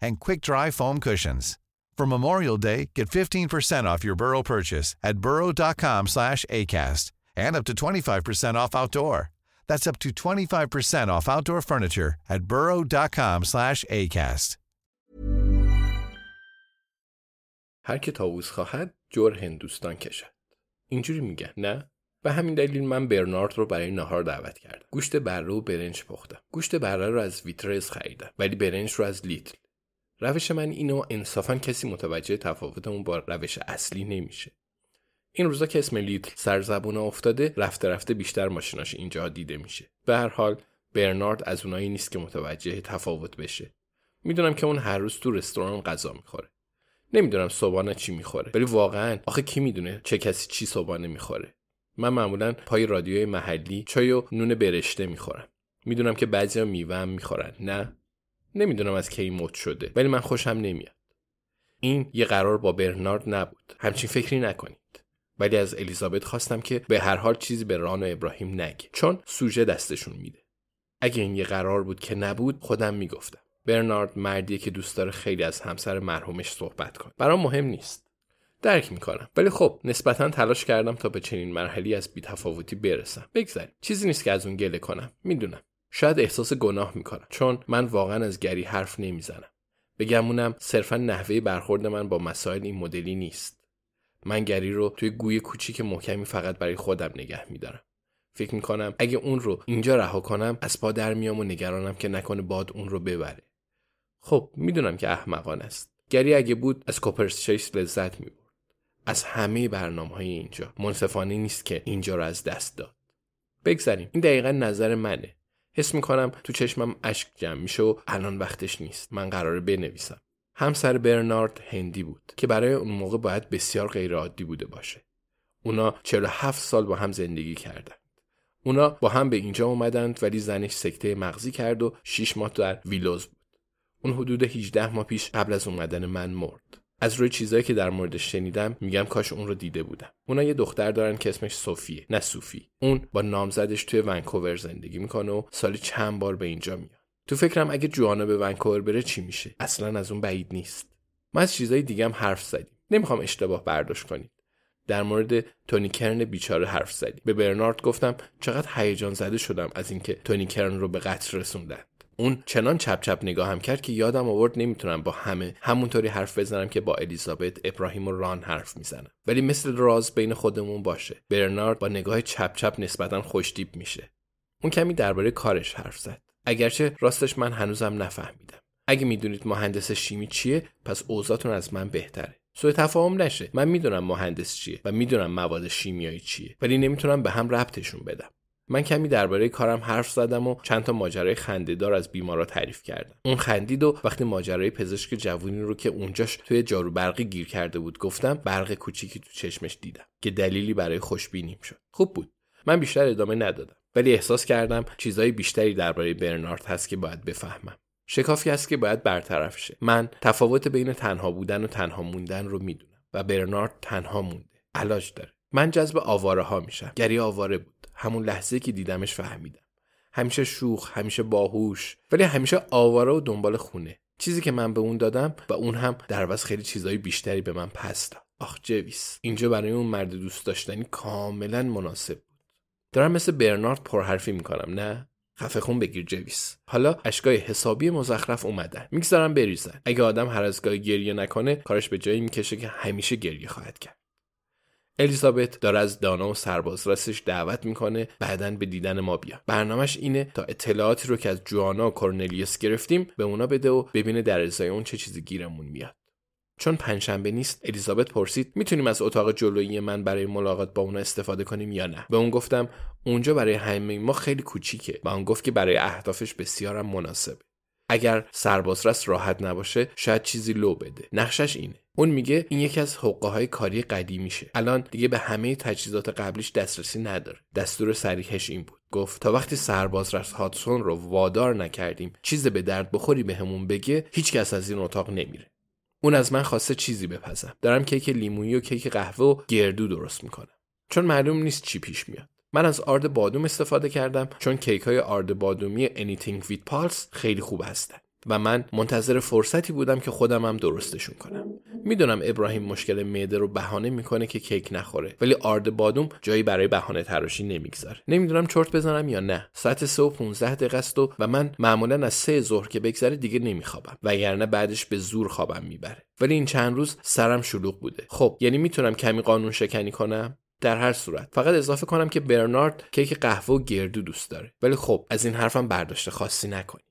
and quick-dry foam cushions. For Memorial Day, get 15% off your Burrow purchase at burrow.com slash ACAST and up to 25% off outdoor. That's up to 25% off outdoor furniture at burrow.com slash ACAST. هر که طاووس خواهد جور هندوستان کشد اینجوری میگن نه به همین دلیل من برنارد رو برای نهار دعوت کردم گوشت بره و برنج پختم گوشت بره رو از ویترز خریدم ولی برنج رو از لیتل روش من اینو انصافا کسی متوجه تفاوتمون با روش اصلی نمیشه. این روزا که اسم لیتل سر زبون افتاده رفته رفته بیشتر ماشیناش اینجا دیده میشه. به هر حال برنارد از اونایی نیست که متوجه تفاوت بشه. می‌دونم که اون هر روز تو رستوران غذا می‌خوره. نمی‌دونم صبحانه چی می‌خوره. ولی واقعا آخه کی می‌دونه چه کسی چی صبحانه می‌خوره؟ من معمولا پای رادیوی محلی چای و نون برشته می‌خورم. می‌دونم که بعضیا میوه هم می‌خورن نه؟ نمی‌دونم از کی مد شده ولی من خوشم نمیاد. این یه قرار با برنارد نبود. همچین فکری نکنید. ولی از الیزابت خواستم که به هر حال چیزی به ران و ابراهیم نگه چون سوژه دستشون میده. اگه این یه قرار بود که نبود خودم می‌گفتم. برنارد مردیه که دوست داره خیلی از همسر مرحومش صحبت کنه. برام مهم نیست. درک می‌کنم. ولی خب نسبتا تلاش کردم تا به چنین مرحلی از بیتفاوتی برسم. بگذاریم. چیزی نیست که از اون گله کنم. می‌دونم. شاید احساس گناه می‌کنم چون من واقعا از گری حرف نمی‌زنم. بگمونم صرفا نحوه برخورد من با مسائل این مدلی نیست. من گری رو توی گوی کوچیک محکمی فقط برای خودم نگه میدارم. فکر می‌کنم اگه اون رو اینجا رها کنم از پا در میام و نگرانم که نکنه باد اون رو ببره. خب می‌دونم که احمقانه است. گری اگه بود از کوپرس لذت می‌برد. از همه برنامه های اینجا. منصفانه نیست که اینجا رو از دست داد. بگذاریم. این دقیقا نظر منه. حس می‌کنم تو چشمم اشک جمع میشه و الان وقتش نیست. من قراره بنویسم. همسر برنارد هندی بود که برای اون موقع باید بسیار غیرعادی بوده باشه. اونا 47 سال با هم زندگی کردند اونا با هم به اینجا اومدند ولی زنش سکته مغزی کرد و 6 ماه در ویلوز بود. اون حدود 18 ماه پیش قبل از اومدن من مرد. از روی چیزایی که در موردش شنیدم میگم کاش اون رو دیده بودم. اونا یه دختر دارن که اسمش صوفیه نه صوفی. اون با نامزدش توی ونکوور زندگی می‌کنه و سالی چند بار به اینجا میاد. تو فکرم اگه جوانا به ونکوور بره چی میشه؟ اصلا از اون بعید نیست. ما از چیزای هم حرف زدیم. نمی‌خوام اشتباه برداشت کنید. در مورد تونی کرن بیچاره حرف زدیم. به برنارد گفتم چقدر هیجان زده شدم از اینکه تونی کرن رو به قتل رسوندن. اون چنان چپ چپ نگاهم کرد که یادم آورد نمی‌تونم با همه همونطوری حرف بزنم که با الیزابت ابراهیم و ران حرف می‌زنم. ولی مثل راز بین خودمون باشه. برنارد با نگاه چپ چپ نسبتا خوشتیپ میشه. اون کمی درباره کارش حرف زد. اگرچه راستش من هنوزم نفهمیدم. اگه می‌دونید مهندس شیمی چیه پس اوضاعتون از من بهتره. سوء تفاهم نشه. من می‌دونم مهندس چیه و می‌دونم مواد شیمیایی چیه ولی نمی‌تونم به هم ربطشون بدم. من کمی درباره کارم حرف زدم و چند تا ماجرای خندهدار از بیمارا تعریف کردم. اون خندید و وقتی ماجرای پزشک جوونی رو که اونجاش توی جارو برقی گیر کرده بود گفتم برق کوچیکی تو چشمش دیدم که دلیلی برای خوشبینیم شد. خوب بود. من بیشتر ادامه ندادم. ولی احساس کردم چیزای بیشتری درباره برنارد هست که باید بفهمم. شکافی هست که باید برطرف شه. من تفاوت بین تنها بودن و تنها موندن رو می‌دونم و برنارد تنها مونده. علاج داره. من جذب آواره ها میشم. گری آواره بود. همون لحظه که دیدمش فهمیدم. همیشه شوخ همیشه باهوش ولی همیشه آواره و دنبال خونه. چیزی که من به اون دادم و اون هم در عوض خیلی چیزهای بیشتری به من پس داد. آخ جویس اینجا برای اون مرد دوست داشتنی کاملا مناسب بود. دارم مثل برنارد پرحرفی می‌کنم نه؟ خفه خون بگیر جویس. حالا اشکای حسابی مزخرف اومدن. می‌گذارم بریزن. اگه آدم هر از گاهی گریه نکنه کارش به جایی می‌کشه که همیشه گریه خواهد کرد. الیزابت داره از دانا و سرباز راستش دعوت می‌کنه بعدا به دیدن ما بیا برنامهش اینه تا اطلاعاتی رو که از جوانا و کورنلیوس گرفتیم به اونا بده و ببینه در ازای اون چه چیزی گیرمون میاد. چون پنجشنبه نیست الیزابت پرسید می‌تونیم از اتاق جلویی من برای ملاقات با اونا استفاده کنیم یا نه؟ به اون گفتم اونجا برای همه ما خیلی کوچیکه. و اون گفت که برای اهدافش بسیارم مناسبه. اگر سربازرس راحت نباشه شاید چیزی لو بده. نقشش اینه. اون میگه این یکی از حقه های کاری قدیمیشه الان دیگه به همه تجهیزات قبلیش دسترسی نداره. دستور سریحش این بود. گفت تا وقتی سربازرس هاتسون رو وادار نکردیم چیز به درد بخوری بهمون به بگه هیچکس از این اتاق نمیره. اون از من خواسته چیزی بپزم. دارم کیک لیمونی و کیک قهوه و گردو درست می‌کنم. چون معلوم نیست چی پیش میاد. من از آرد بادوم استفاده کردم چون کیک های آرد بادومی Anything with Pulse خیلی خوب هستن. و من منتظر فرصتی بودم که خودم هم درستشون کنم. می‌دونم ابراهیم مشکل معده رو بهانه می‌کنه که کیک نخوره ولی آرد بادوم جایی برای بهانه تراشی نمی‌گذاره. نمی‌دونم چرت بزنم یا نه. ساعت 3 و 15 دقیقه است و, من معمولا از سه ظهر که بگذره دیگه نمیخوابم. وگرنه بعدش به زور خوابم می‌بره. ولی این چند روز سرم شلوغ بوده. خب یعنی می‌تونم کمی قانون شکنی کنم؟ در هر صورت. فقط اضافه کنم که برنارد کیک قهوه و گردو دوست داره. ولی خب از این حرفم برداشت خاصی نکنید.